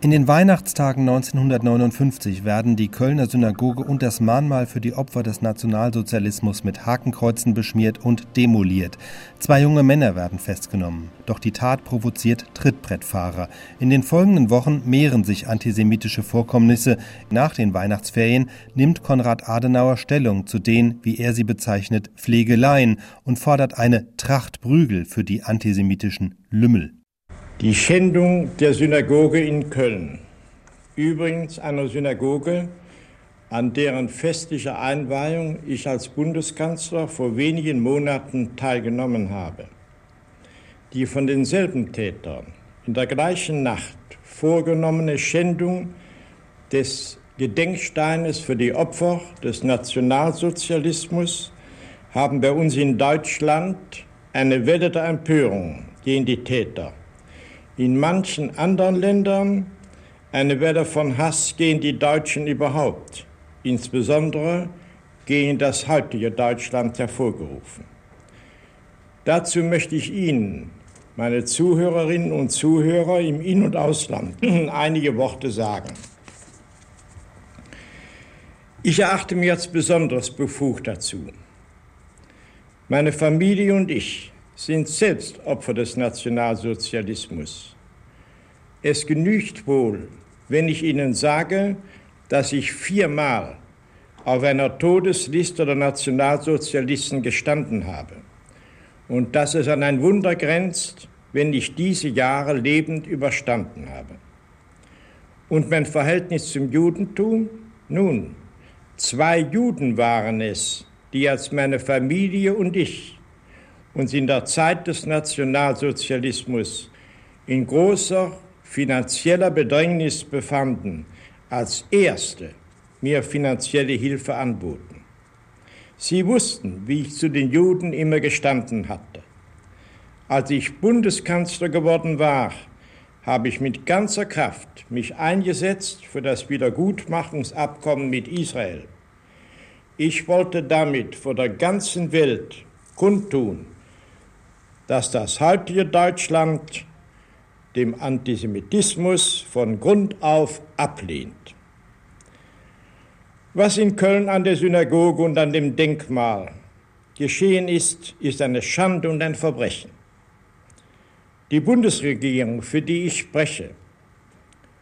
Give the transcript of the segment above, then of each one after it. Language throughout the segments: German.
In den Weihnachtstagen 1959 werden die Kölner Synagoge und das Mahnmal für die Opfer des Nationalsozialismus mit Hakenkreuzen beschmiert und demoliert. Zwei junge Männer werden festgenommen. Doch die Tat provoziert Trittbrettfahrer. In den folgenden Wochen mehren sich antisemitische Vorkommnisse. Nach den Weihnachtsferien nimmt Konrad Adenauer Stellung zu den, wie er sie bezeichnet, Pflegeleien und fordert eine Trachtprügel für die antisemitischen Lümmel. Die Schändung der Synagoge in Köln, übrigens einer Synagoge, an deren festlicher Einweihung ich als Bundeskanzler vor wenigen Monaten teilgenommen habe. Die von denselben Tätern in der gleichen Nacht vorgenommene Schändung des Gedenksteines für die Opfer des Nationalsozialismus haben bei uns in Deutschland eine Welle der Empörung gegen die Täter in manchen anderen Ländern eine Welle von Hass gegen die Deutschen überhaupt, insbesondere gegen das heutige Deutschland hervorgerufen. Dazu möchte ich Ihnen, meine Zuhörerinnen und Zuhörer im In- und Ausland, einige Worte sagen. Ich erachte mich als besonders befugt dazu. Meine Familie und ich sind selbst Opfer des Nationalsozialismus. Es genügt wohl, wenn ich Ihnen sage, dass ich viermal auf einer Todesliste der Nationalsozialisten gestanden habe und dass es an ein Wunder grenzt, wenn ich diese Jahre lebend überstanden habe. Und mein Verhältnis zum Judentum? Nun, zwei Juden waren es, die als meine Familie und ich uns in der Zeit des Nationalsozialismus in großer finanzieller Bedrängnis befanden, als Erste mir finanzielle Hilfe anboten. Sie wussten, wie ich zu den Juden immer gestanden hatte. Als ich Bundeskanzler geworden war, habe ich mit ganzer Kraft mich eingesetzt für das Wiedergutmachungsabkommen mit Israel. Ich wollte damit vor der ganzen Welt kundtun, dass das heutige Deutschland dem Antisemitismus von Grund auf ablehnt. Was in Köln an der Synagoge und an dem Denkmal geschehen ist, ist eine Schande und ein Verbrechen. Die Bundesregierung, für die ich spreche,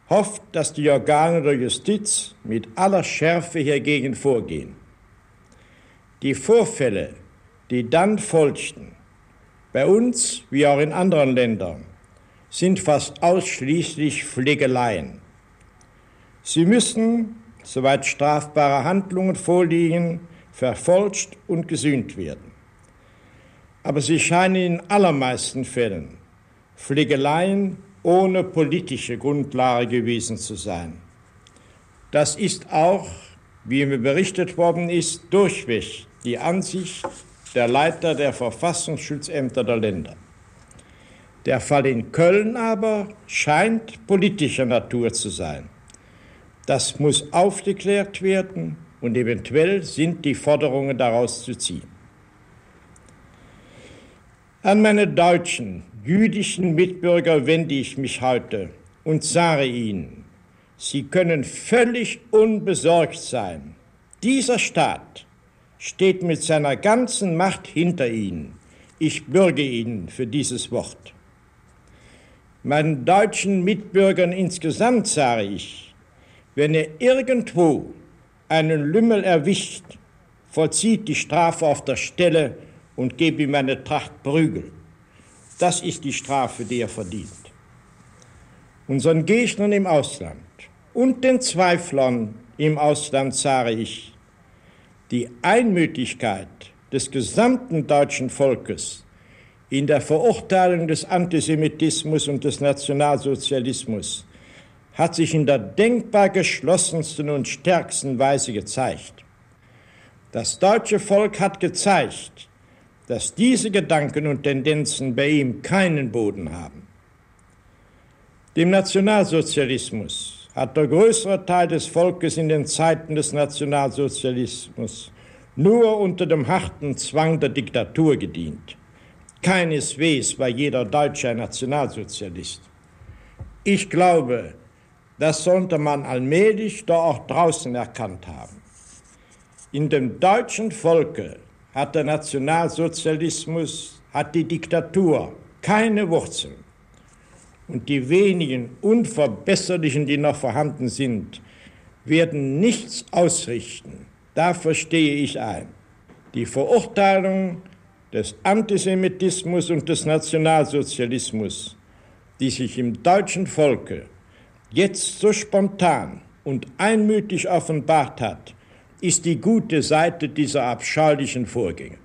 hofft, dass die Organe der Justiz mit aller Schärfe hiergegen vorgehen. Die Vorfälle, die dann folgten, bei uns, wie auch in anderen Ländern, sind fast ausschließlich Pflegeleien. Sie müssen, soweit strafbare Handlungen vorliegen, verfolgt und gesühnt werden. Aber sie scheinen in allermeisten Fällen Pflegeleien ohne politische Grundlage gewesen zu sein. Das ist auch, wie mir berichtet worden ist, durchweg die Ansicht der Leiter der Verfassungsschutzämter der Länder. Der Fall in Köln aber scheint politischer Natur zu sein. Das muss aufgeklärt werden und eventuell sind die Forderungen daraus zu ziehen. An meine deutschen, jüdischen Mitbürger wende ich mich heute und sage ihnen, sie können völlig unbesorgt sein. Dieser Staat steht mit seiner ganzen Macht hinter ihnen. Ich bürge ihnen für dieses Wort. Meinen deutschen Mitbürgern insgesamt sage ich, wenn ihr irgendwo einen Lümmel erwischt, vollzieht die Strafe auf der Stelle und gebt ihm eine Tracht Prügel. Das ist die Strafe, die er verdient. Unseren Gegnern im Ausland und den Zweiflern im Ausland sage ich, die Einmütigkeit des gesamten deutschen Volkes in der Verurteilung des Antisemitismus und des Nationalsozialismus hat sich in der denkbar geschlossensten und stärksten Weise gezeigt. Das deutsche Volk hat gezeigt, dass diese Gedanken und Tendenzen bei ihm keinen Boden haben. Dem Nationalsozialismus hat der größere Teil des Volkes in den Zeiten des Nationalsozialismus nur unter dem harten Zwang der Diktatur gedient. Keineswegs war jeder Deutsche ein Nationalsozialist. Ich glaube, Das sollte man allmählich doch auch draußen erkannt haben. In dem deutschen Volke hat der Nationalsozialismus, hat die Diktatur keine Wurzeln. Und die wenigen Unverbesserlichen, die noch vorhanden sind, werden nichts ausrichten. Dafür stehe ich ein. Die Verurteilung des Antisemitismus und des Nationalsozialismus, die sich im deutschen Volke jetzt so spontan und einmütig offenbart hat, ist die gute Seite dieser abscheulichen Vorgänge.